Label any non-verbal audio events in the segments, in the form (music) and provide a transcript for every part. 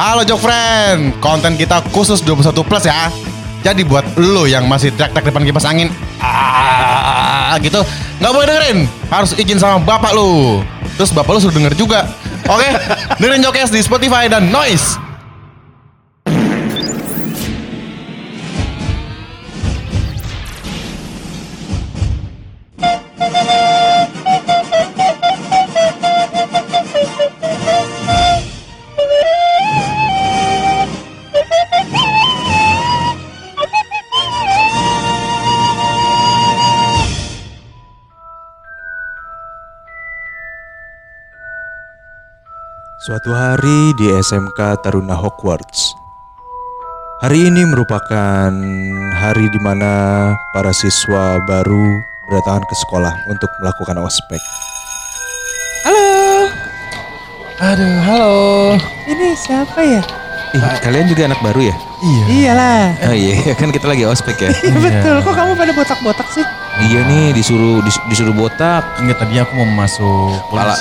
Halo Jok Friend, konten kita khusus 21 plus ya. Jadi buat lo yang masih teriak-teriak depan kipas angin, ah, gitu, nggak boleh dengerin. Harus izin sama bapak lu. Terus bapak lu suruh denger juga. Oke, (laughs) dengerin Jokes di Spotify dan Noise. Suatu hari di SMK Taruna Hogwarts. Hari ini merupakan hari di mana para siswa baru berdatangan ke sekolah untuk melakukan ospek. Halo, Aduh, halo. ini siapa ya? Ih, kalian juga anak baru ya? Iya. Iyalah. Oh iya, kan kita lagi ospek ya. Iya betul. Kok kamu pada botak-botak sih? iya nih disuruh dis- disuruh botak. Enggak tadi aku mau masuk Pala.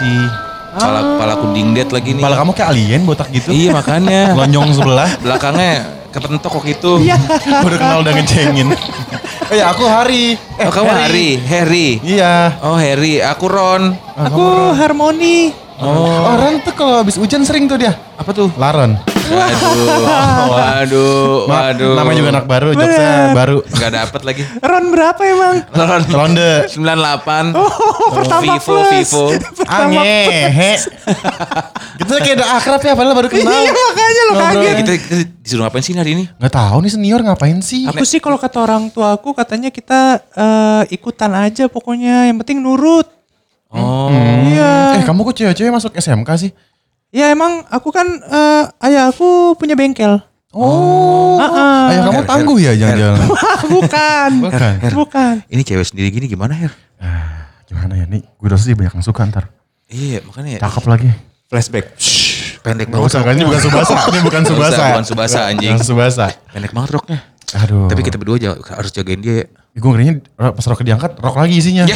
Polisi. Kepala kepala aku dingdet lagi nih. Kepala kamu kayak alien botak gitu. Iya makanya. (laughs) Lonjong sebelah. Belakangnya kepentok kok itu. Iya. (laughs) Udah kenal udah ngecengin. Oh ya aku Hari. Eh, Oh kamu Harry, Harry. Iya. Oh Harry, aku Ron. Aku Harmoni. Oh, Ron tuh kalau habis hujan sering tuh dia. Apa tuh? Laron. Waduh, waduh, Ma- waduh. Namanya juga anak baru, Bener. jokesnya baru. Nggak dapet lagi. Ron berapa emang? Ron Ronde. 98. Oh, pertama Vivo, plus. Vivo. Pertama Angehe. Kita kayak udah akrab ya padahal baru kenal. Iya makanya lo kaget. Kita, kita disuruh ngapain sih hari ini? Nggak tahu nih senior ngapain sih. Aku sih kalau kata orang tua aku katanya kita eh, ikutan aja pokoknya. Yang penting nurut. Oh, Iya. Eh kamu kok cewek-cewek masuk SMK sih? Ya emang aku kan eh, ayah aku punya bengkel. Oh. Ah, ah. Ayah kamu tangguh ya jangan-jangan. (laughs) Bukan. Bukan. Bukan. ini cewek sendiri gini gimana Her? Ah, Gimana ya nih? Gue rasa sih banyak yang suka ntar. Iya, makanya ya. Cakep lagi. Flashback. Pendek Gak banget. usah kan ini bukan Subasa. Ini bukan Nggak Subasa. bukan Subasa, anjing. Bukan Subasa. Pendek banget roknya. Aduh. Tapi kita berdua jauh, harus jagain dia ya. Gue ngerinya pas rok diangkat, rok lagi isinya. (laughs)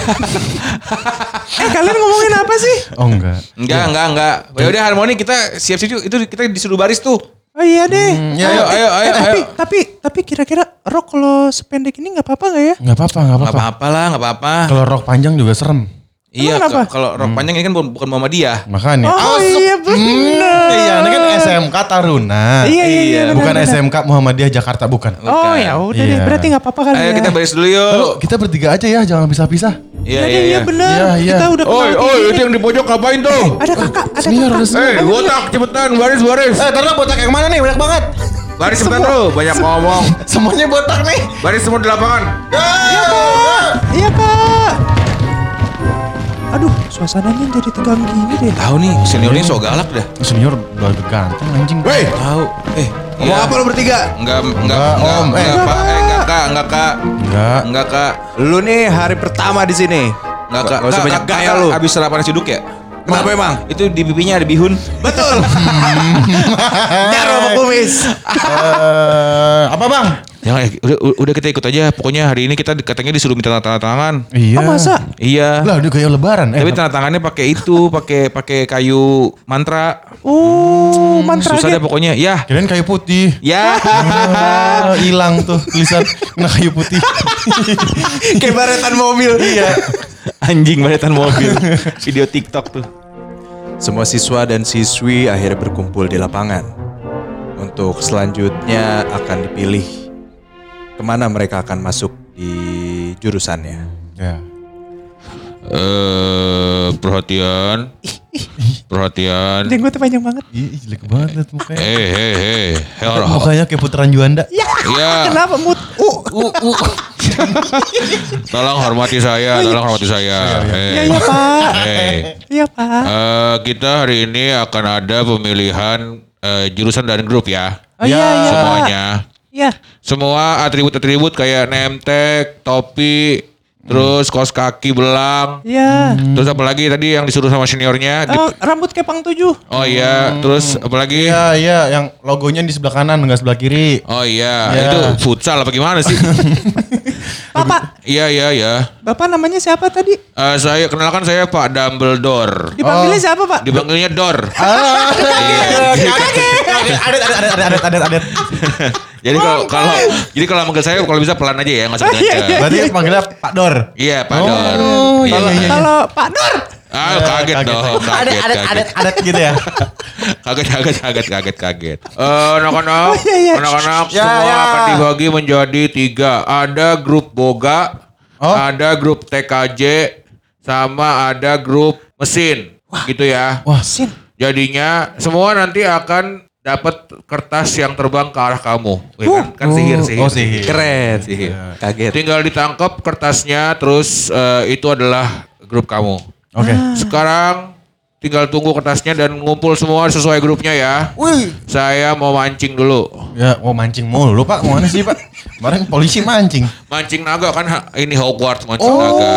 Eh kalian ngomongin apa sih? Oh enggak. Enggak, enggak, enggak. Ya udah harmoni kita siap-siap itu kita disuruh baris tuh. Oh iya deh. ya, ayo, ayo, ayo, Eh, tapi, ayo. tapi tapi kira-kira rok kalau sependek ini nggak apa-apa nggak ya? Enggak apa-apa, enggak Enggak apa-apa. apa-apa lah, enggak apa-apa. Kalau rok panjang juga serem. Iya, kalau rok panjang ini kan bukan Muhammadiyah. Makanya. Oh Awas, iya Hmm, benar. iya, ini kan SMK Taruna. Iya iya iya. Iya, Bukan benar. SMK Muhammadiyah Jakarta, bukan. Oh ya udah deh Iya. berarti nggak apa-apa kali Ayo ya. kita baris dulu yuk. Lalu kita bertiga aja ya, jangan pisah-pisah. Iya, Iya iya, iya iya. benar. Iya, iya. Kita udah kenal Oi, oi, itu yang di pojok ngapain tuh? Ada kakak, ada Senior, kakak. senior. Eh, botak cepetan, baris, baris. Eh, taruh botak yang mana nih? Banyak banget. Baris cepetan bro, banyak ngomong. (laughs) Semuanya botak nih. Baris semua di lapangan. Iya kak. Aduh, suasananya jadi tegang gini deh. Tahu nih, senior ini so galak dah. Senior udah ganteng anjing. Wey, Tahu. Eh, ngomong apa lo bertiga? Enggak, enggak, Enggak, enggak, Om. enggak, Eh. Pak. Eh, enggak, Kak, enggak, Kak. Enggak. Enggak, Kak. Lu nih hari pertama di sini. Enggak, Kak. Gak usah banyak gaya lu. Habis sarapan nasi uduk ya? Kenapa emang? Itu di pipinya ada bihun. Betul. (laughs) Nyaro sama kumis. Eh, apa bang? Jangan, eh, udah, udah kita ikut aja. Pokoknya hari ini kita katanya disuruh minta tanda tangan. Iya. Oh masa? Iya. Lah udah kayak lebaran. Eh, Tapi tanda tangannya pakai itu, pakai pakai kayu mantra. Oh, mantra Susah deh pokoknya. Ya. kirain kayu putih. Ya. Ah, Hilang tuh tulisan kena kayu putih. (laughs) Kayak baretan mobil. iya. Anjing baretan mobil. (laughs) Video TikTok tuh. Semua siswa dan siswi akhirnya berkumpul di lapangan. Untuk selanjutnya akan dipilih ke mana mereka akan masuk di jurusannya. Ya. Eh, perhatian. Perhatian. Jenggotnya panjang banget. Ih, jelek banget mukanya. Eh, hei, hei. Hel- Mukanya kayak putaran Juanda. Ya, Kenapa mut? Uh, tolong hormati saya, tolong hormati saya. Iya iya pak. Hei. Iya pak. Eh, kita hari ini akan ada pemilihan eh, jurusan dan grup ya. Oh iya iya. Semuanya. Iya. Semua atribut-atribut kayak name tag, topi, terus kaos kaki belang. Iya. Terus apalagi tadi yang disuruh sama seniornya. di- Oh, rambut kepang tujuh. oh iya, terus apalagi? Iya, iya, yang logonya di sebelah kanan, enggak sebelah kiri. Oh iya, Iya. itu futsal apa gimana sih? (laughs) Bapak, iya iya iya. Bapak namanya siapa tadi? Eh, saya kenalkan saya Pak Dumbledore. Dipanggilnya siapa pak? Dipanggilnya Dor. Ah, Iya. Jadi kalau kalau jadi kalau manggil saya kalau bisa pelan aja ya, nggak usah kenceng. Berarti panggilnya Pak Dor. Iya, Pak Dor. Oh, Iya. iya, iya, iya. Kalau Pak Nur. Ah, kaget dong, Adet kaget, adet kaget. adet adet gitu ya. (laughs) Kaget, kaget, kaget, kaget, kaget. Eh, anak-anak, Oh, iya, iya. anak-anak Ya, semua ya. akan dibagi menjadi tiga. Ada grup boga, Oh. ada grup TKJ, sama ada grup mesin. Gitu ya. Wah, Sin. Jadinya semua nanti akan dapat kertas yang terbang ke arah kamu. Wih, kan, kan sihir, sihir. oh, sihir. Keren. Sihir. Kaget. Tinggal ditangkap kertasnya, terus eh, itu adalah grup kamu. Oke. Sekarang tinggal tunggu kertasnya dan ngumpul semua sesuai grupnya ya. Wih. Saya mau mancing dulu. Ya, mau mancing mulu Pak. Mau mana sih Pak? Kemarin polisi mancing. Mancing naga kan ini Hogwarts mancing naga.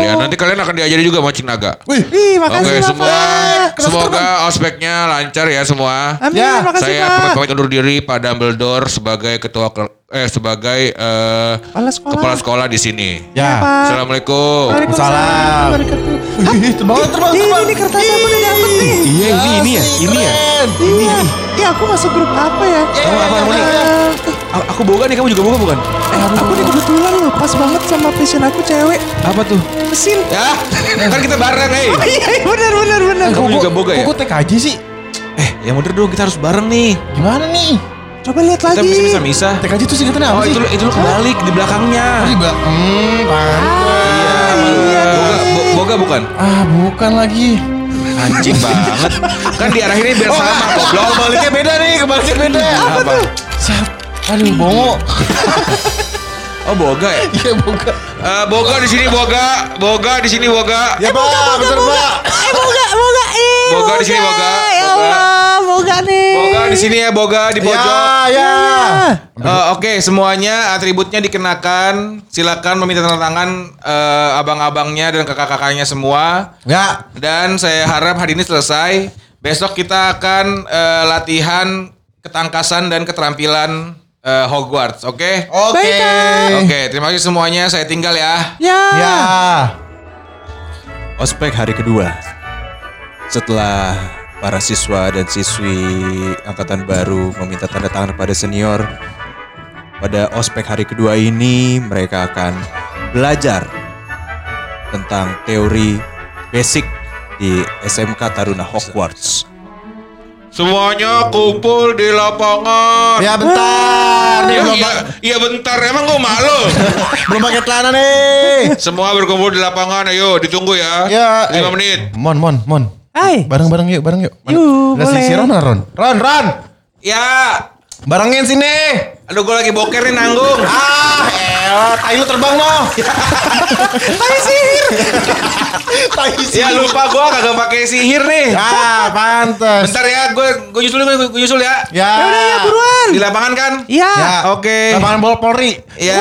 Ya nanti kalian akan diajari juga mancing naga. Wih. Ih, Oke makasih semua, Bapak. semoga ospeknya lancar ya semua. Amin, Ya, makasih Saya Pak. pamit undur diri Pak Dumbledore sebagai ketua kel- eh sebagai eh, Kepala sekolah. kepala sekolah di sini. Ya. Pak. Assalamualaikum. Waalaikumsalam. Terbang terbang Ih, terbang. ini udah dapet nih. Iya ini ini ya, ini ya. Iya. Iya, aku masuk grup apa ya? Kamu apa Harmoni? Eh, Aku boga nih, kamu juga boga bukan? Eh, aku nih kebetulan loh, pas banget sama passion aku cewek. Apa tuh? Mesin. Ya, kan kita bareng, hei. Oh (laughs) iya, iya, benar, benar, benar. Kamu juga boga ya? Kok TKJ sih? Eh, yang bener dong, kita harus bareng nih. Gimana nih? Coba lihat Kita lagi. bisa misah. TKJ itu singkatannya apa Oh sih? itu itu lu kebalik di belakangnya. Tadi Mbak. Hmm, pantes. Iya. Boga, bo- boga bukan? Ah, bukan lagi. Anjing banget. Kan diarahinnya biar sama, goblok. Kebaliknya beda nih, kebaliknya beda. Apa? Sat. Aduh, bongo. (laughs) Oh boga ya? Iya, bukan. Eh, boga di sini boga, boga di sini boga. Ya, Pak, bener, Pak. Eh, boga, boga. Eh, Boga di sini, boga. Ya Boga. Allah, boga nih. Boga di sini ya, boga di pojok. Ya, ya. Eh, Oke, semuanya atributnya dikenakan. Silakan meminta tanda tangan eh, abang-abangnya dan kakak-kakaknya semua. Ya. Dan saya harap hari ini selesai. Besok kita akan eh, latihan ketangkasan dan keterampilan eh, Hogwarts. Oke? Oke. Baiklah. Oke, terima kasih semuanya. Saya tinggal ya. Ya. Ya. Ospek hari kedua. Setelah para siswa dan siswi angkatan baru meminta tanda tangan kepada senior, pada ospek hari kedua ini mereka akan belajar tentang teori basic di SMK Taruna Hogwarts. Semuanya kumpul di lapangan. Ya bentar. Nih Ya, iya, iya bentar, emang gue malu. (laughs) belum pakai celana nih. Semua berkumpul di lapangan, ayo ditunggu ya. Ya. Lima eh, menit. Mon, mon, mon. Hai. Bareng-bareng yuk, bareng yuk. Mana? Yuk, Udah boleh. si Ron mana Ron? Ron, Ron. Ya, Barengin sini. aduh gue lagi boker nih nanggung. Ah, elah, tai lu terbang noh. (laughs) tai sihir. tai sihir. Ya lupa gue kagak pakai sihir nih. Ah, pantes. Bentar ya, gue gue nyusul gue gue nyusul ya. Ya. Ya udah ya buruan. Di lapangan kan? Iya. Ya. Oke. Lapangan bola Polri. Ya.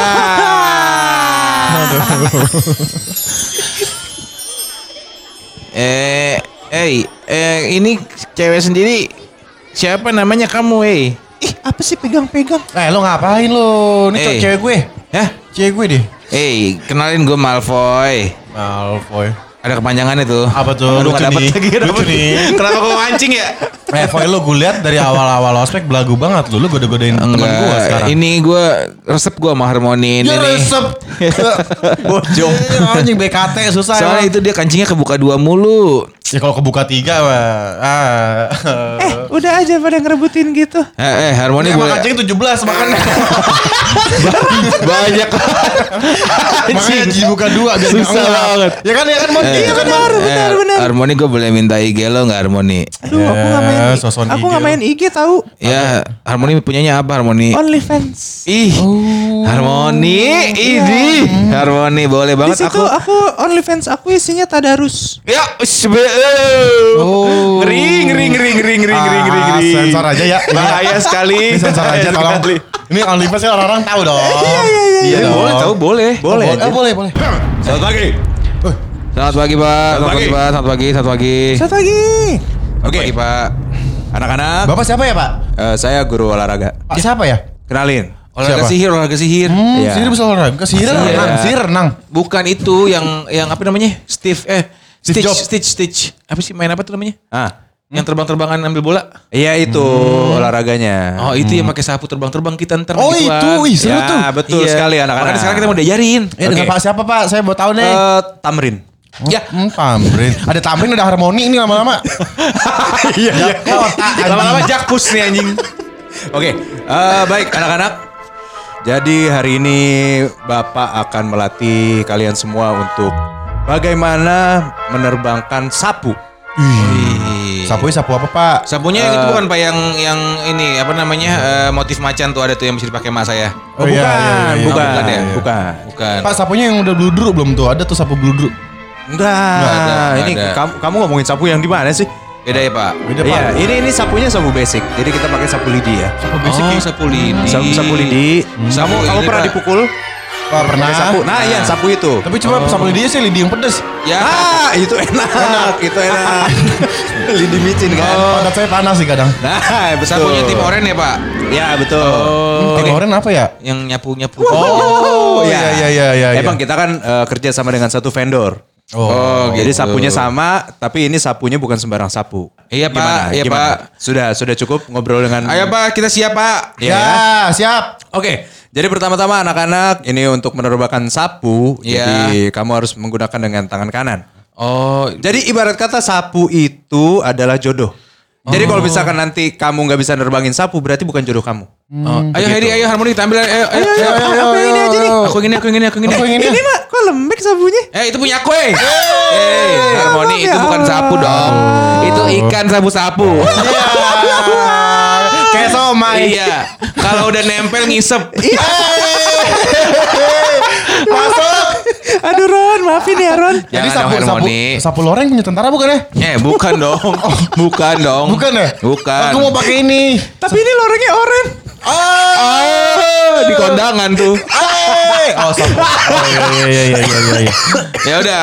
eh, eh, eh, ini cewek sendiri siapa namanya kamu, eh? Ih, apa sih pegang-pegang? Eh, lo ngapain lo? Ini Eh. cewek- cewek gue. Ya, Cewek gue deh. eh, kenalin gue Malfoy. Malfoy. Ada kepanjangannya tuh. Apa tuh? Aduh, Lucu gak dapet nih. lagi, gak Lucu dapet. nih. Kenapa gue mancing ya? Eh, Foy lo gue lihat dari awal-awal ospek belagu banget lo. Lo goda-godain teman gue sekarang. ini gue resep gue sama Harmoni ini Ya nih. resep. (laughs) Bojong. Anjing BKT susah Soalnya emang. itu dia kancingnya kebuka dua mulu. Ya kalau kebuka tiga mah. Ah. Eh, udah aja pada ngerebutin gitu. Eh, eh Harmoni Ini emang kancing 17 makanya. Banyak. makanya dibuka dua nggak Susah banget. Ya kan ya kan? Iya kan Mon? benar, benar, benar. Harmoni gue boleh minta IG lo nggak Harmoni? Aduh, aku nggak main. Soson aku IG nggak main IG tahu. Ya, Harmoni punyanya apa Harmoni? OnlyFans. Ih, Harmoni, ini Harmoni boleh Di banget situ aku. aku OnlyFans aku isinya tadarus. Ya, sebe- Oh. ngeri, ngeri, ngeri, ngeri, ngeri, ngeri, Ah, ngeri. Sensor aja ya. Bahaya sekali. Ini sensor aja tolong. Ini OnlyFans kan orang-orang tahu dong. Iya iya Iya, dong. boleh tahu, boleh. Boleh. Eh, boleh, boleh. Selamat pagi. Uh, Selamat pagi, Pak. Selamat pagi, Pak. Selamat pagi, selamat pagi. Satu lagi. Selamat pagi, Pak. Anak-anak, Bapak siapa ya, Pak? eh, saya guru olahraga. Pak siapa ya? Kenalin. Olahraga Siapa? sihir, olahraga sihir. Hmm, Iya. sihir bisa olahraga. Sihir Iya. renang, sihir renang. Bukan itu yang yang apa namanya? Steve eh Steve Stitch, Jobs. Stitch, Stitch. Apa sih main apa tuh namanya? Ah, Yang terbang-terbangan ambil bola. Iya itu olahraganya. Oh itu yang pakai sapu terbang-terbang kita ntar. Oh gituan. itu, wih seru ya, tuh. betul Iya. sekali anak-anak. Sekarang kita mau diajarin. Eh dengan Oke. Pak siapa Pak? Saya mau tahu nih. Eh, Tamrin. Ya. Hmm, tamrin. Ada tamrin ada harmoni ini lama-lama. (laughs) Iya, iya. Lama-lama jakpus nih anjing. Oke, eh, baik anak-anak. Jadi hari ini Bapak akan melatih kalian semua untuk bagaimana menerbangkan sapu. Sapunya sapu apa Pak? Sapunya yang itu bukan pak yang yang ini apa namanya eh, motif macan tuh ada tuh yang bisa dipakai mas saya. Oh, Oh, iya, bukan, iya, iya. bukan, Oh, bukan ya? bukan. Bukan. Pak sapunya yang udah bludruk belum tuh? Ada tuh sapu bludruk. Enggak, Nggak ada, ini ada. kamu kamu ngomongin sapu yang di mana sih? Beda ya pak. Beda Pak. Iya, ini ini sapunya sapu basic. Jadi kita pakai sapu lidi ya. Sapu basic oh, ya? sapu lidi. Sapu, sapu lidi. Sapu kamu kamu pernah Pak. dipukul? Pernah. Pakai sapu. Nah, iya sapu itu. Tapi cuma sapu lidinya sih lidi yang pedes. Ya. Ah, itu enak, (laughs) itu enak. (laughs) Lidi micin kan. Oh, pantat saya panas sih kadang. Nah, betul. Sapunya tim oren ya pak. Ya, betul. Oh. Tim oren apa ya? Yang nyapu nyapu. Oh, ya. iya iya iya iya. Emang kita kan eh, kerja sama dengan satu vendor. Oh, Jadi gitu. sapunya sama, tapi ini sapunya bukan sembarang sapu. Iya, Pak. Gimana? Iya, Gimana? Pak. Sudah, sudah cukup ngobrol dengan Ayo pak kita siap pak. Iya, Ya, siap. Oke, jadi pertama-tama anak-anak ini untuk menerbangkan sapu, Iya. jadi kamu harus menggunakan dengan tangan kanan. Oh Jadi ibarat kata sapu itu adalah jodoh. Jadi kalau misalkan nanti kamu nggak bisa nerbangin sapu, berarti bukan jodoh kamu. Oh, ayo Hedi, ayo harmoni kita ambil. Ayo, ayo, ayo, ayo, ayo, Aku yang ini ayo. aja nih. Aku yang ini, aku yang ini, aku yang ini. Aku yang ini. Mak, kok lembek sapunya? Eh itu punya aku eh. Eh, harmoni itu bukan sapu dong. Itu ikan sapu-sapu. Kayak somai. Iya. Kalau udah nempel ngisep. Masuk. Aduh Ron, maafin ya Ron. Jadi Jangan sapu, dong, sapu, sapu loreng punya tentara bukan ya? Eh bukan dong. (laughs) Bukan dong. Bukan ya? Bukan. Aku mau pakai ini. Tapi ini lorengnya oren. Oh, di kondangan tuh. Eh, (laughs) oh sapu. Oh, iya iya iya iya iya. iya. Ya udah,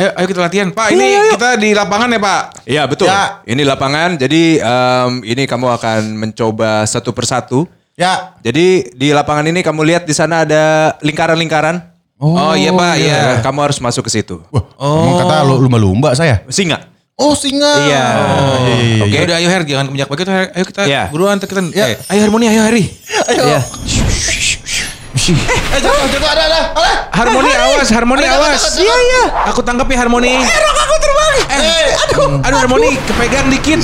ayo, ayo kita latihan. Pak, ini kita di lapangan ya, Pak. Iya betul. Ya. Ini lapangan, jadi em, ini kamu akan mencoba satu persatu. Ya. Jadi di lapangan ini kamu lihat di sana ada lingkaran-lingkaran. Oh, iya, Pak, iya. Nah, kamu harus masuk ke situ. Wah, emang kata lu lumba-lumba saya. Singa. Oh, singa. Iya. Oh, iya, iya, Oke, iya. udah ayo Her, jangan kebanyak begitu. Her. Ayo kita Iya. buruan kita. Iya. Eh, ayo harmoni, ayo Hari. Ayo. Iya. Eh, jatuh, jatuh, ada, ada. Ada. Harmoni awas, harmoni awas. Iya, iya. Aku tangkap ya harmoni. Eh, Aku terbang. Eh, aduh. Aduh harmoni kepegang dikit.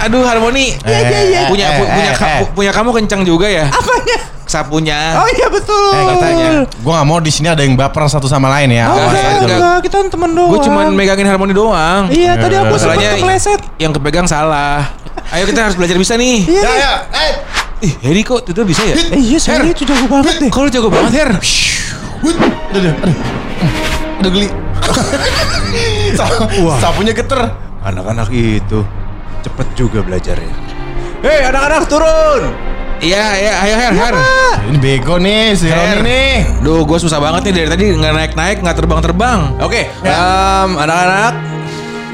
Aduh harmoni. Iya, iya, iya. Punya pu- Eh, punya eh, eh. punya kamu kencang juga ya? Apanya? Sapunya. Oh iya betul. Eh, katanya. Gua gak mau di sini ada yang baper satu sama lain ya. Oh, Enggak, enggak, enggak. enggak, kita temen doang. Gue cuman megangin harmoni doang. Iya, tadi aku sempat Masalahnya kepleset. yang kepegang salah. Ayo kita harus belajar bisa nih. Iya, Ya, nih. ya. Eh. Ih, Heri kok itu bisa ya? Eh iya, saya itu jago banget deh. Lu jago banget, Her? Aduh, aduh, aduh. Aduh geli. (laughs) Sa- Sapunya geter. Anak-anak itu cepet juga belajarnya. Hei anak-anak turun. Iya, iya, ayo Her, Her. Ini bego nih si Her. Roni nih. Duh, gue susah banget nih dari tadi nggak naik-naik, nggak terbang-terbang. Oke, em, anak-anak.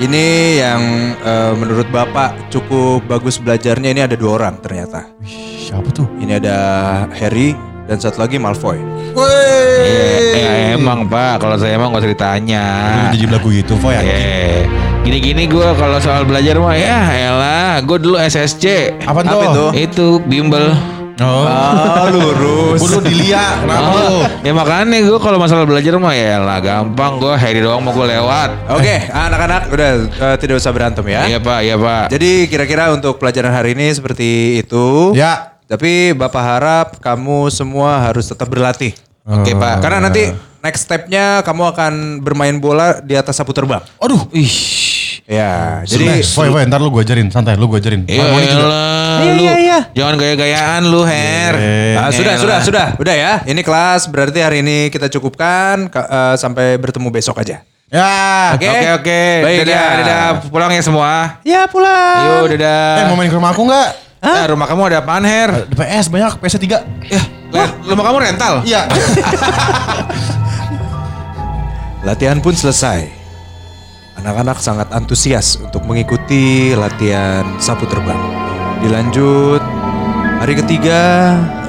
Ini yang eh, menurut Bapak cukup bagus belajarnya ini ada dua orang ternyata. Siapa tuh? Ini ada Harry dan satu lagi Malfoy. Woi. Ya, emang Pak, kalau saya emang gak usah ditanya. Lu jadi belagu gitu, Foy. anjing. Gini-gini gue kalau soal belajar mah ya elah, gue dulu SSC. Apa tuh? itu? Itu bimbel. Oh. Ah, lurus. Dulu dilia, kenapa lu? Oh, ya makanya gue kalau masalah belajar mah ya elah gampang gue Harry doang mau gue lewat. Oke, anak-anak udah eh, tidak usah berantem ya. Iya pak, iya pak. Jadi kira-kira untuk pelajaran hari ini seperti itu. Ya. Tapi Bapak harap kamu semua harus tetap berlatih. Oke pak. Karena nanti next stepnya kamu akan bermain bola di atas sapu terbang. Aduh. Ih. Ya, Jadi, Foy, Foy, ntar lu gua ajarin, santai, lu gua ajarin. Iya Iya, lu. iya, iya. Jangan gaya-gayaan lu Her. Eh, Ah, sudah, sudah, sudah, udah ya. Ini kelas berarti hari ini kita cukupkan Ka- eh, sampai bertemu besok aja. Ya. Oke. Oke oke. Baik, dadah, ya. dadah. Pulang ya semua. Ya pulang. Yuk dadah. Eh, mau main ke rumah aku nggak? Eh, rumah kamu ada apaan Her? Di PS banyak, PS 3. Ya, rumah kamu rental? Iya. (laughs) (laughs) Latihan pun selesai. Anak-anak sangat antusias untuk mengikuti latihan sapu terbang. Dilanjut, hari ketiga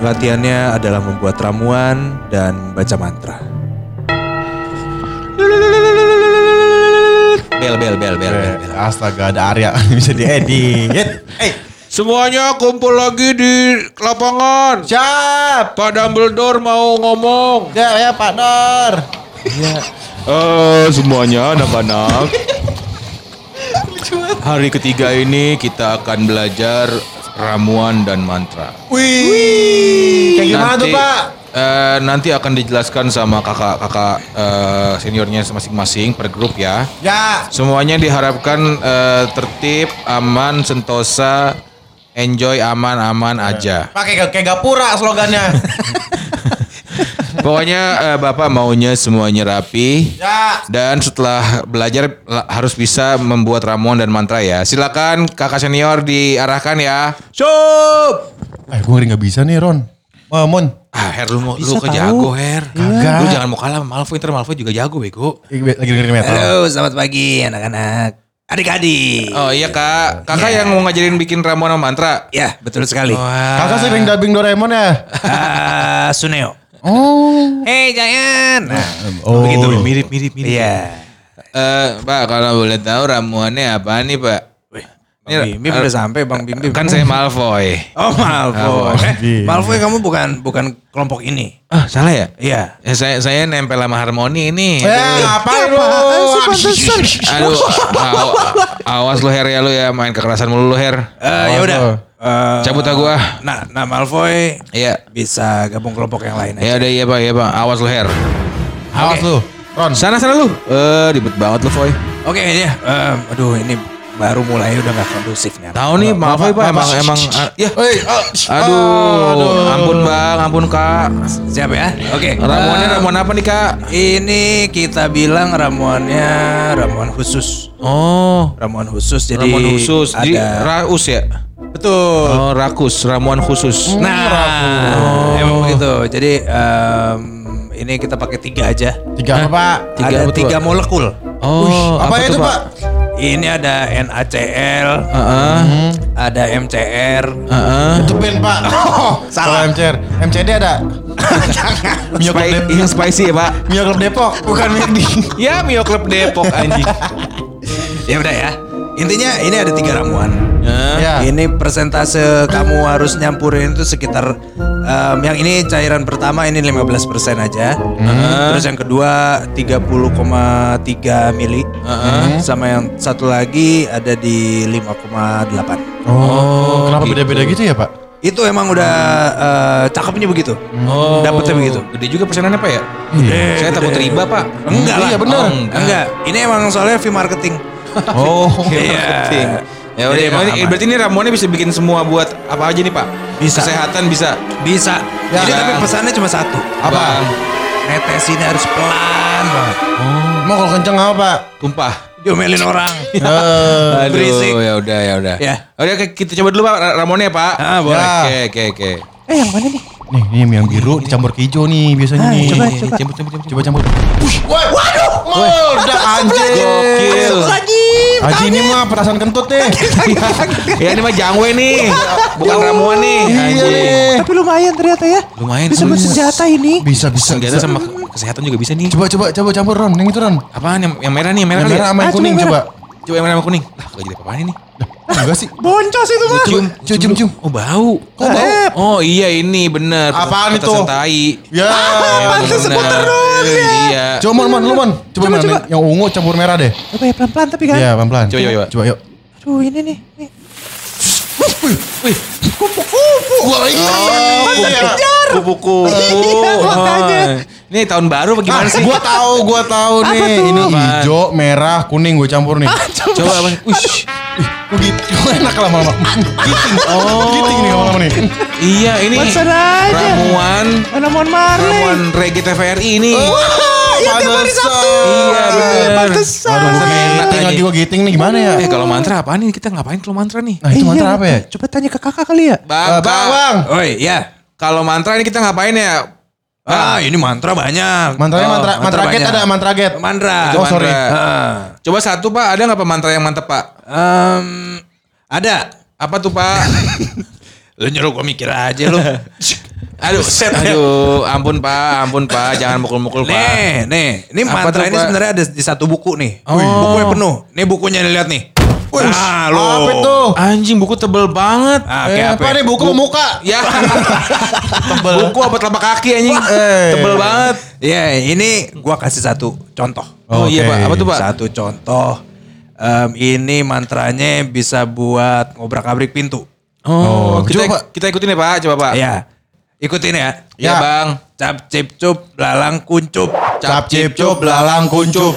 latihannya adalah membuat ramuan dan membaca mantra. Bel bel bel bel bel. bel. Astaga ada Arya (laughs) bisa diedit. Eh, Semuanya kumpul lagi di lapangan. siap. Pak Dumbledore mau ngomong. Ya ya Pak Dor. Eh semuanya anak-anak. Hari ketiga ini kita akan belajar ramuan dan mantra. Wih. Kayak gimana tuh Pak? eh, nanti akan dijelaskan sama kakak-kakak eh, seniornya masing-masing per grup ya. Ya. Semuanya diharapkan eh, tertib, aman, sentosa, enjoy, aman-aman aja. Pakai kayak kayak gapura slogannya. (laughs) Pokoknya eh, Bapak maunya semuanya rapi. ya. Dan setelah belajar la- harus bisa membuat ramuan dan mantra ya. Silakan kakak senior diarahkan ya. Sup. Eh, gue nggak bisa nih Ron. Mamon. Ah, Her lu mau Bisa lu ke tahu. jago, Her. Kagak. Lu jangan mau kalah sama Malfoy, ntar Malfoy juga jago, bego. Lagi dengerin metal. Halo, selamat pagi anak-anak. Adik-adik. Oh iya kak, kakak yang mau ngajarin bikin ramuan sama mantra. Ya, betul sekali. Kakak sering dubbing Doraemon ya? (laughs) Ah, Suneo. Oh. Hey, Giant. Nah, Oh. Begitu, mirip, mirip, mirip. iya. Eh, Pak, kalau boleh tahu ramuannya apa nih, Pak? Bang Bim Bim udah sampai Bang Bim Bim. Kan saya Malfoy. Oh Malfoy. Eh, Malfoy kamu bukan bukan kelompok ini. Ah, salah ya? Iya. Ya, saya saya nempel sama harmoni ini. Eh, ngapain lu? Aduh, aw- awas lu Her ya lu ya main kekerasan mulu lu Her. Eh ya udah. Eh, Cabut ah gua. Nah, nah Malfoy Iya. bisa gabung kelompok yang lain. aja. Ya udah iya Pak, iya Pak. Awas lu Her. Awas lu. Ron. Sana sana lu. Eh, ribet banget lu Foy. Oke ya. Em, aduh ini baru mulai udah nggak kondusif nih. Tahu nih Malfoy Pak emang emang ah, ya. Hei, ah, Aduh, ampun Bang, ampun Kak. Siap ya? Oke. Ramuannya Em, ramuan apa nih Kak? Ini kita bilang ramuannya ramuan khusus. Oh, Ramuan khusus jadi ramuan khusus. Ada raus ya? betul. Oh, rakus, ramuan khusus. Nah, emang begitu. Jadi em, ini kita pakai tiga aja. Tiga apa, Pak? Tiga ada apa tiga molekul. Oh, apa, itu, tuh, Pak? Ini ada NaCl, Heeh. ada MCr, Heeh. Itu band, Pak. (laughs) Oh, Salah. MCR. MCD ada. (laughs) Mio Club Depok. yang spicy ya, Pak? Mio Club Depok. Bukan McD. Ya, Mio Club Depok anjing. (laughs) ya udah ya. Intinya ini ada tiga ramuan. Ya. Ini persentase kamu harus nyampurin itu sekitar em, yang ini cairan pertama ini 15% aja. Terus yang kedua 30,3 mili. Sama yang satu lagi ada di 5,8. Oh, kenapa beda-beda gitu ya, Pak? Itu emang udah eh, cakepnya begitu. Oh, Dapetnya begitu. Gede juga persenannya Pak ya? Saya takut riba Pak. Enggak lah. Iya, bener. Oh, enggak. Ini emang soalnya fee marketing. Oh. (laughs) Iya. Ya udah, Jadi emang ini- aman. berarti ini ramuannya bisa bikin semua buat apa aja nih Pak? Bisa. Kesehatan bisa. Bisa. Ya. Jadi tapi pesannya cuma satu. Apa? Bang, Netesinnya harus pelan banget. Mau kalau kenceng apa, Pak? tumpah. Diomelin orang. Eh, (laughs) Aduh, (laughs) berisik. ya udah ya udah. Ya. Udah oke, kita coba dulu Pak ra- ramuannya Pak. Ah, boleh. Oke oke oke. Eh yang mana nih? Nih, ini yang biru dicampur ke hijau nih biasanya Ah, nih. coba, coba. Campur campur campur. Coba campur. Waduh. Meledak anjing. Gokil. Haji ini mah petasan kentut nih. ya ini mah jangwe nih. Bukan ramuan nih. Iya Anjing. Tapi lumayan ternyata ya. Lumayan Bisa buat senjata ini. Bisa bisa. Senjata sama kesehatan juga bisa nih. Coba coba coba campur Ron, yang itu Ron. Apaan yang, yang merah nih? Yang merah Yang merah ya? sama yang Ah, kuning coba. Coba yang merah sama kuning. Lah, gak jadi apa-apaan ini. Enggak sih. Boncos itu mah. Cium, cium, cium, cium. Oh bau. Kok bau? Oh iya ini bener. Apaan itu? Tai. Ya. Emang bener. Iya. Coba Mon, Mon, lu Mon. Coba, Mon, coba. yang ungu campur merah deh. Coba ya pelan-pelan tapi kan. Iya, pelan-pelan. Coba, coba, coba. Coba yuk. Aduh ini nih. nih. Wih, Kupu-kupu. Wah, ini kejar. kupu-kupu. (laughs) Iya, makanya. Oh, Ini tahun baru bagaimana sih? Gua tahu, gua tahu Apa nih. tuh? Ini hijau, merah, kuning gue campur nih. Coba apa? Ush. Gitu? Enak lama-lama. Giting. Oh. Giting nih lama-lama nih. Iya ini Pesan aja. ramuan Ramuan Marley. ramuan reggae TVRI ini. Iya tiap hari Sabtu. Iya bener. Pantesan. Aduh, Enak giting lagi gue giting nih gimana ya? Eh kalau mantra apaan nih? Kita ngapain kalau mantra nih? Nah, itu Iya, mantra apa ya? Coba tanya ke kakak kali ya. Bang, Eh, Bang, Bang. Oi, ya. Kalau mantra ini kita ngapain ya? Ah, ini mantra banyak. Mantranya Oh, mantra mantra get banyak. ada mantra get. Mantra. Itu Oh, sorry. mantra. Ah. Coba satu pak, ada nggak pak mantra yang mantep pak? Em, ada. Apa tuh pak? (laughs) Lu nyuruh gue mikir aja lu. (laughs) Aduh, aduh, ampun Pak, ampun Pak, jangan mukul-mukul Pak. Nih, nih, ini Apa mantra tuh, ini sebenarnya ada di satu buku nih. Oh. Bukunya penuh. Nih bukunya nih nih. Nah, lo. Apa itu? Anjing buku tebel banget. Ah, Eh, kayak apa nih buku muka? Ya. (laughs) buku apa telapak kaki anjing. Eh. Tebel banget. Ya, ini gua kasih satu contoh. Oh, iya Oke. Pak, apa tuh Pak? Satu contoh. Em, ini mantranya bisa buat ngobrak-abrik pintu. Oh, Oh, kita coba, Pak. kita ikutin ya Pak, coba Pak. Ya. Ikutin ya. Ya, Ya. Bang. Cap cip cup lalang kuncup. Cap cip cup lalang kuncup.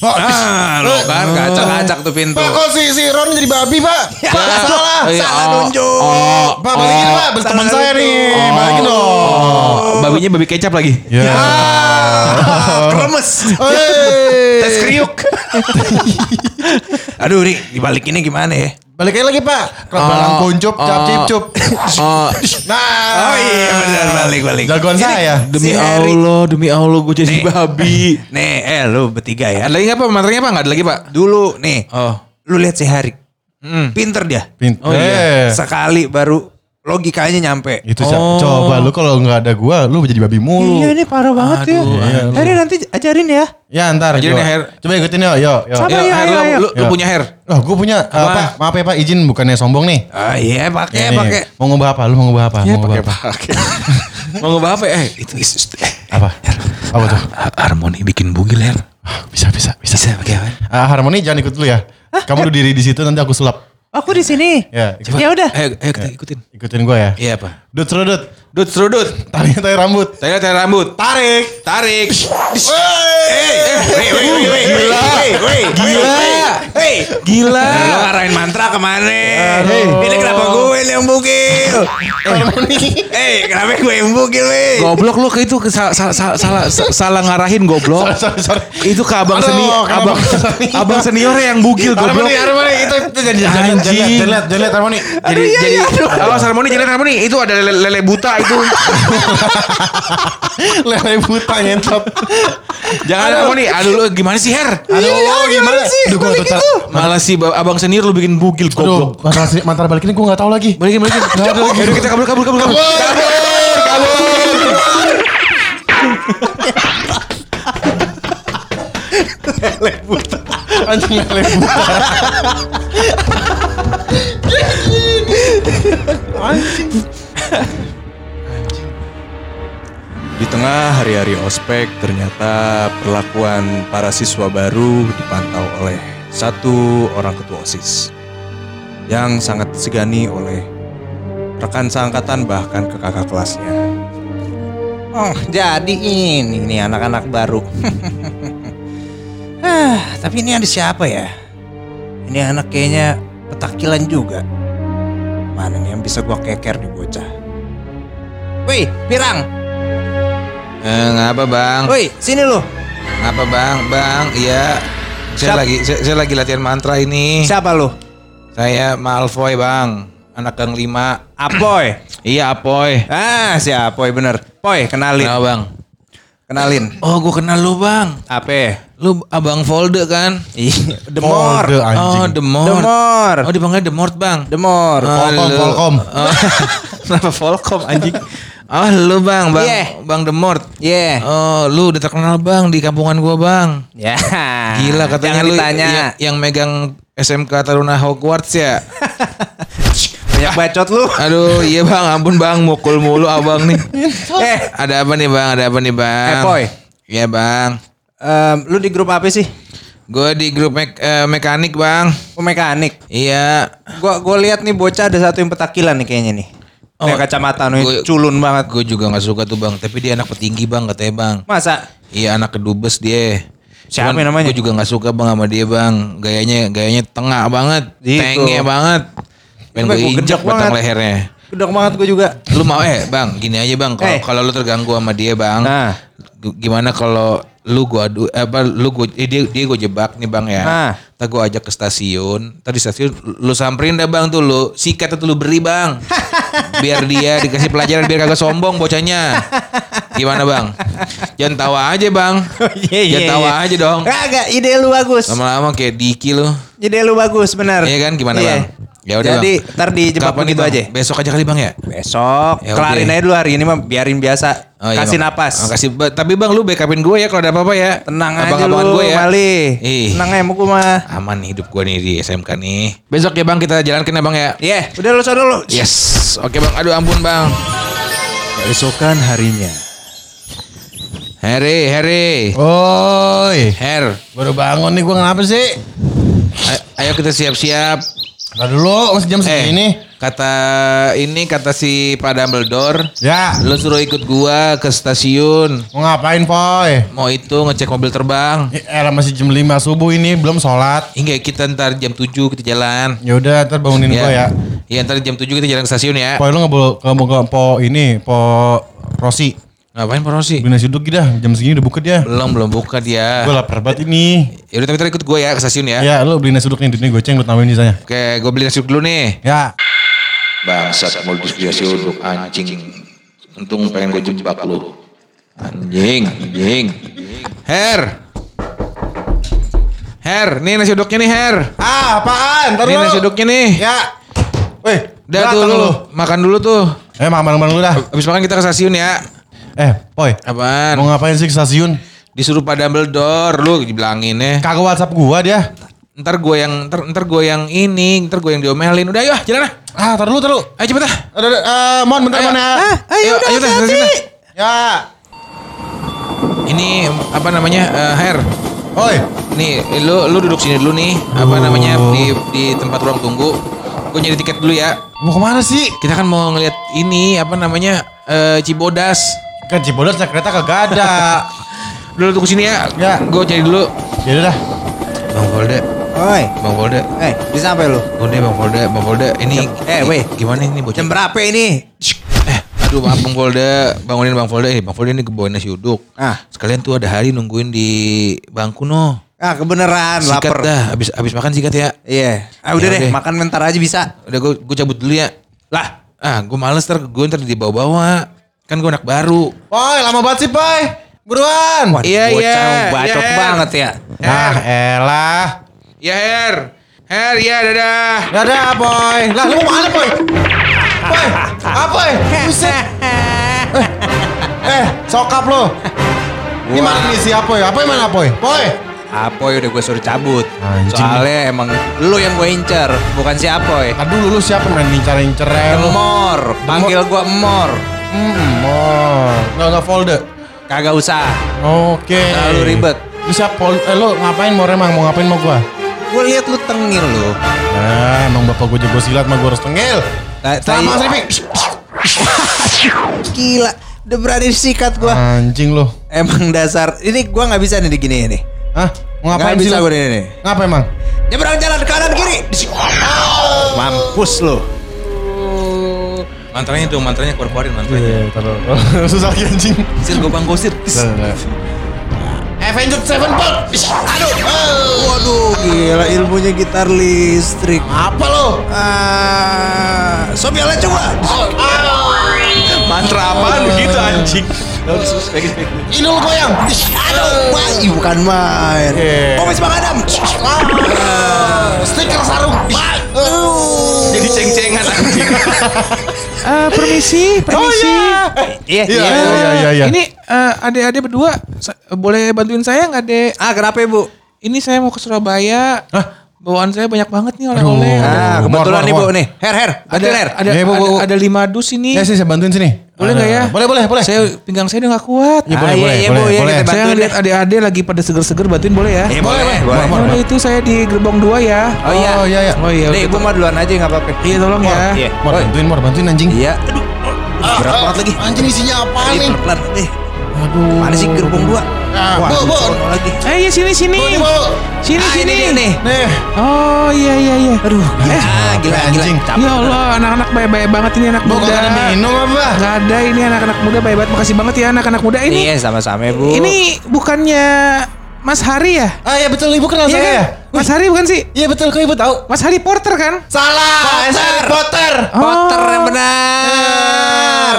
Ah, lo kan kacak-kacak tuh pintu. Pak kok si si Ron jadi babi pak? Pak salah. Oh, iya, salah oh, nunjuk. Oh, Pak balikin oh. pak, salah teman saya nih. Balikin dong. Oh, babinya babi kecap lagi. Ya. (laughs) Kremes. Hei. Tes kriuk. (laughs) Aduh, Ri, dibalikinnya gimana ya? Balikin lagi pak. Kalau lalang kuncup, cap cip cup. Oh, (laughs) Nah. Oh iya, benar balik balik. Jagoan saya. demi Si. Allah, demi Allah gue jadi Nih. babi. (laughs) Nih, eh lu bertiga ya. Ada lagi nggak Pak? Mantranya Pak? Nggak ada lagi Pak? Dulu nih, Oh. lu lihat si Harik. Hmm. Pinter dia. Pint- Oh, iya. Eh. Sekali baru logikanya nyampe. Itu. Oh. coba lu kalau nggak ada gua, lu jadi babi mulu. Iya ini parah banget ya. Aduh, Hari nanti ajarin ya. Ya ntar. Ajarin coba. ya, Her. Coba ikutin yuk, yuk, yuk. Sama ya, Her, ayo, lu, lu, lu Ya. punya hair. Oh, gue punya uh, Pak, maaf ya Pak, izin bukannya sombong nih. Ah iya pakai Nih, pakai. Mau ngubah apa? Lu mau ngubah apa? Ya, mau ngubah apa? Mau ngubah apa? Eh, itu is, eh, Apa? Apa tuh? harmoni bikin bugil Her. Bisa, bisa, bisa. Bisa pakai apa? Ah, harmoni jangan ikut dulu ya. Kamu duduk diri di situ nanti aku sulap. Aku di sini. Ya, ikut. Ya udah. Ayo, ayo kita ikutin. ikutin gue ya. Iya apa? Dut serudut. Dut serudut. Tarik tarik rambut. Tarik tarik rambut. Tarik. Tarik. Gila. Gila. Hei, Gila. Lu ngarahin mantra ke mana? Ini kenapa gue yang bugil? Eh, kenapa gue yang bugil, weh? Goblok lu ke itu salah sa- salah ngarahin goblok. Itu ke abang seni abang abang senior yang bugil goblok. Harmoni, itu itu lihat, jangan lihat, jangan lihat harmoni. Jadi jadi awas harmoni itu ada lele buta itu. (laughs) Lele buta ngentot. Jangan harmoni. Aduh lu gimana sih Her? Aduh, gimana sih? Aduh, gak tahu. Malah si ba- abang senior lu bikin bugil Aduh, goblok. mantra mantra balik ini gue gak tahu lagi. Balikin balikin. Yaudah kita kabur kabur kabur kabur. Anjing lele buta. (laughs) Di tengah hari-hari ospek, ternyata perlakuan para siswa baru dipantau oleh satu orang ketua OSIS yang sangat disegani oleh rekan seangkatan bahkan ke kakak kelasnya. Oh, jadi ini nih anak-anak baru. (laughs) ah, tapi ini ada siapa ya? Ini anak kayaknya petakilan juga. Mana nih yang bisa gua keker di bocah? Woi, Pirang. Eh, ngapa bang? Woi, sini lu. Ngapa bang? Bang, iya. Saya Siap. lagi saya, saya lagi latihan mantra ini. Siapa lu? Saya Malfoy bang, anak gang lima. Apoy. Iya Apoy. Ah, si Apoy bener. Poy, kenalin. Kenapa bang? Kenalin. Oh gue kenal lu bang. Apa? Lu abang Volde kan? Ih, Demor. Anjing. Oh Demort. Demor. Oh dipanggil Demort bang. Demor. Oh, Volcom. Volcom. Oh, Kenapa Volcom anjing? Oh lu bang, bang, Iya. bang Demort. Yeah. Oh lu udah terkenal bang di kampungan gua bang. Ya. Gila katanya Jangan lu ditanya. yang, yang megang SMK Taruna Hogwarts ya. (laughs) Banyak bacot lu. Aduh iya bang, ampun bang, mukul mulu abang nih. (laughs) eh, Ada apa nih bang? Ada apa nih bang? Eh, Poy. Iya bang. em, lu di grup apa sih? Gue di grup mek- eh, mekanik bang. Oh, mekanik. Iya. Gua gua lihat nih bocah ada satu yang petakilan nih kayaknya nih. Oh, Kayak kacamata nih, gua- culun banget. Gue juga nggak suka tuh bang. Tapi dia anak petinggi bang katanya bang. Masa? Iya anak kedubes dia. Siapa namanya? Gue juga nggak suka bang sama dia bang. Gayanya gayanya tengah banget, Gitu. tenge banget. Pengen gue injek batang banget. lehernya. Gedok banget gue juga. Lu mau eh bang, gini aja bang. Kalau Eh. kalau lu terganggu sama dia bang, Nah. gimana kalau lu gua adu eh, apa lu gua eh, dia dia gua jebak nih bang ya. Nah. Ntar gua ajak ke stasiun, tadi stasiun lu samperin dah bang tuh lu sikat tuh lu beri bang. (laughs) biar dia dikasih pelajaran biar kagak sombong bocahnya. Gimana bang? Jangan tawa aja bang. Iya, (laughs) iya, Jangan tawa iya. aja dong. Kagak, ide lu bagus. Lama-lama kayak Diki lu. Ide lu bagus, benar. Iya kan? Gimana, Iya. Bang? Ya udah Jadi bang. ntar dijebak Kapan begitu Bang? aja. Besok aja kali bang ya. Besok Ya, kelarin oke. aja dulu hari ini mah biarin biasa. Oh, iya, Kasih Bang. napas. Oh, kasih. Tapi bang lu backupin gue ya kalau ada apa-apa ya. Tenang aja Abang-abangan lu, gue ya. Mali. Ih. Tenang aja mau gue mah. Aman nih hidup gue nih di SMK nih. Besok ya bang kita jalankan ya bang ya. Iya, udah lu sana dulu. Yes. Oke bang. Aduh ampun bang. Keesokan harinya, Harry, Harry. Oi, Her. baru bangun nih gua kenapa sih? Ayo, ayo kita siap-siap. Ntar dulu, masih jam Eh, segini. kata ini kata si Pak Dumbledore, Ya, lu suruh ikut gua ke stasiun. mau ngapain, Poy? Mau itu ngecek mobil terbang. Eh, masih jam 5 subuh ini, belum sholat. Hingga kita ntar jam 7 kita jalan. Ya udah, ntar bangunin gua ya. Iya ntar jam 7 kita jalan ke stasiun ya. Poy, lu nggak boleh ke po ini, po Rosi. Ngapain Pak Rosi? Beli nasi uduk dah, jam segini udah buka dia. Belum belum buka dia. Gue lapar banget ini. Ya udah tapi ikut gue ya ke stasiun ya. Ya, lu beli nasi uduk nih, duitnya goceng, lu tambahin sisanya. Oke, gue beli nasi uduk dulu nih. Ya, Bangsat modus nasi uduk anjing. Untung pengen gue jebak lu. Anjing, anjing. Her. Her, nih nasi uduknya nih Her. Ah, apaan? Ntar Ini dulu. nasi uduknya nih. Ya. Weh, Udah tuh lu, makan dulu tuh. Eh, makan makan dulu dah. Habis makan kita ke stasiun ya. Eh, Poy. Apaan? Mau ngapain sih ke stasiun? Disuruh Pak Dumbledore, lu dibilangin ya. Kagak WhatsApp gua dia. Ntar gue yang ntar, ntar gue yang ini, ntar gue yang diomelin. Udah ayo, ah, jalan ah. Ah, tar dulu, tar dulu. Ayo cepet ah. Ada, ada, eh, Mon, bentar, Ayo. Mon ya. Ah, ayo, ayo, dah, hati-hati. sini. Ya. Ini apa namanya? eh, Her. Oi. Nih, lu lu duduk sini dulu nih. Apa namanya di di tempat ruang tunggu. Gue nyari tiket dulu ya. Mau ke mana sih? Kita kan mau ngeliat ini apa namanya eh, Cibodas. Kan Cibodas naik kereta kagak ada. Dulu tunggu sini ya. Ya. Gue cari dulu. ya udah dah. Bang Polda, Oi, Bang Polda. eh bisa sampai lu? Udah Bang Polda, Bang Polda. Ini Eh, weh. gimana ini bocah? Jam berapa ini? Eh, aduh maaf Bang Polda, bangunin Bang Polda. Eh, Bang Polda ini kebawain nasi uduk. Ah. Sekalian tuh ada hari nungguin di bangku no. Ah, kebeneran Sikat lapar. dah, habis habis makan sikat ya. Iya. Ah, udah Ya deh, udah. makan bentar aja bisa. Udah gue gue cabut dulu ya. Lah, ah gue males ntar gue ntar dibawa-bawa. Kan gue anak baru. Poy, lama banget sih, Poy. Buruan. Iya, Bocah iya. bacot Iya, Her. banget ya. Ah, elah. Ya Her. Her, ya dadah. Ya udah, Poy. Lah, lu mau mana, Poy? Poy, apa, Poy? Buset. Eh, eh, sokap lu. Gimana nih si Apoy? Apoy mana, Poy? Poy. Apoy udah gue suruh cabut. Anjing. Soalnya emang lu yang gue incer, bukan si Apoy. Aduh, lu, lu siapa main incar-inceran lu? Emor, panggil gue Emor. Hmm, mor. Nggak, nggak folder. Kagak usah. Oke. Terlalu ribet. Siap pol eh, lu ngapain mau emang mau ngapain mau gua? Gue lihat lu tengil lu. Eh, emang bapak gua jago silat mah gua harus tengil. Sama tai- Mas Rifik. (laughs) Gila, udah berani sikat gue. Anjing lu. Emang dasar, ini gue nggak bisa nih digini nih. Hah? Mau ngapain Nggak bisa gue ini nih. Ngapa emang? Nyebrang jalan kanan kiri. Mampus lu. Mantranya dong, mantranya keluar-keluarin mantranya. Iya, taruh. (laughs) Susah lagi anjing. Sir, gue bang gosir. Avenged Sevenfold. Aduh. Waduh, gila ilmunya gitar listrik. Apa lu? Ah, Sobiala coba. Mantra apaan begitu anjing? Ini lu goyang. Aduh, wah, ih, bukan main. Iya. Oh, masih Bang Adam. Stiker sarung. Jadi ceng-cengan anjing. (laughs) Eh, permisi, permisi. Iya, Iya, iya, iya, iya. Ini eh, adik-adik berdua boleh bantuin saya nggak dek? Ah, kenapa ya, Bu? Ini saya mau ke Surabaya. Hah? Bawaan saya banyak banget nih oleh-oleh. Aduh. Ada, Ah, kebetulan nih, Bu nih. Her, her. ada, Bantuin, her. ada, Iya, Bu. ada, ada lima dus ini. Ya sih saya bantuin sini. Boleh nggak ya? Boleh, boleh, boleh. Saya pinggang saya udah nggak kuat. Iya, boleh, Ah, iya, boleh, iya, boleh, Bu, iya, boleh. kita Saya lihat deh. adik-adik lagi pada seger-seger bantuin boleh ya? Eh, boleh, Boleh, boleh. boleh, boleh. itu saya di gerbong dua ya. Oh iya. Oh, iya, iya. Oh iya. Nih, oke. gue mah duluan aja nggak apa-apa. Iya tolong ya. Iya. Mor, bantuin, Mor, bantuin anjing. Iya. Aduh, berat banget lagi. Anjing isinya Ini nih? pelan nih. Aduh. Mana sih gerbong dua? Ah, Wah, Bu, Bu. lagi. Eh iya sini sini. Bu, nih, Bu. Sini Ah, sini. ini nih. Nih. Oh iya iya iya. Aduh. Eh, Ah, gila, gila. anjing. Ya Allah anak-anak baik-baik banget ini anak Bu, muda. kagak ada minum apa? Gak ada ini anak-anak muda baik banget. Makasih banget ya anak-anak muda ini. Iya, sama-sama, Bu. Ini bukannya Mas Hari ya? Ah, ya betul, Ibu kenal Iya saya kan? ya? Mas Hari bukan sih? Iya betul, kok Ibu tahu? Mas Hari Porter kan? Salah, saya Harry Potter. Potter yang benar.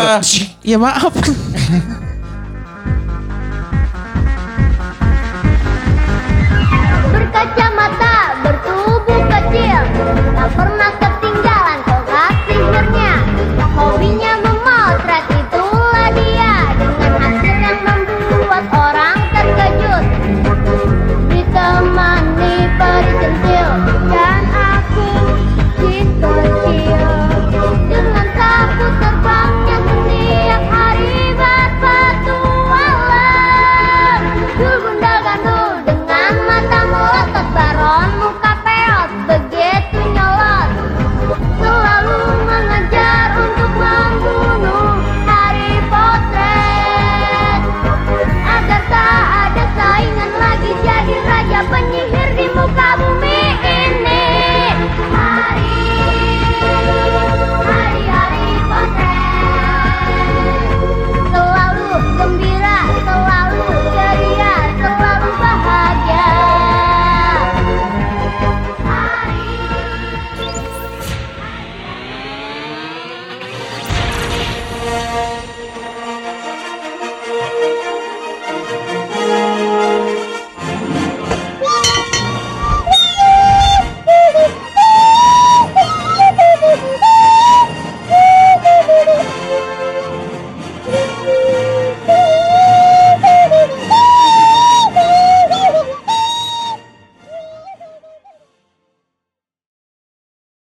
Ya maaf. kacamata bertubuh kecil. Tak pernah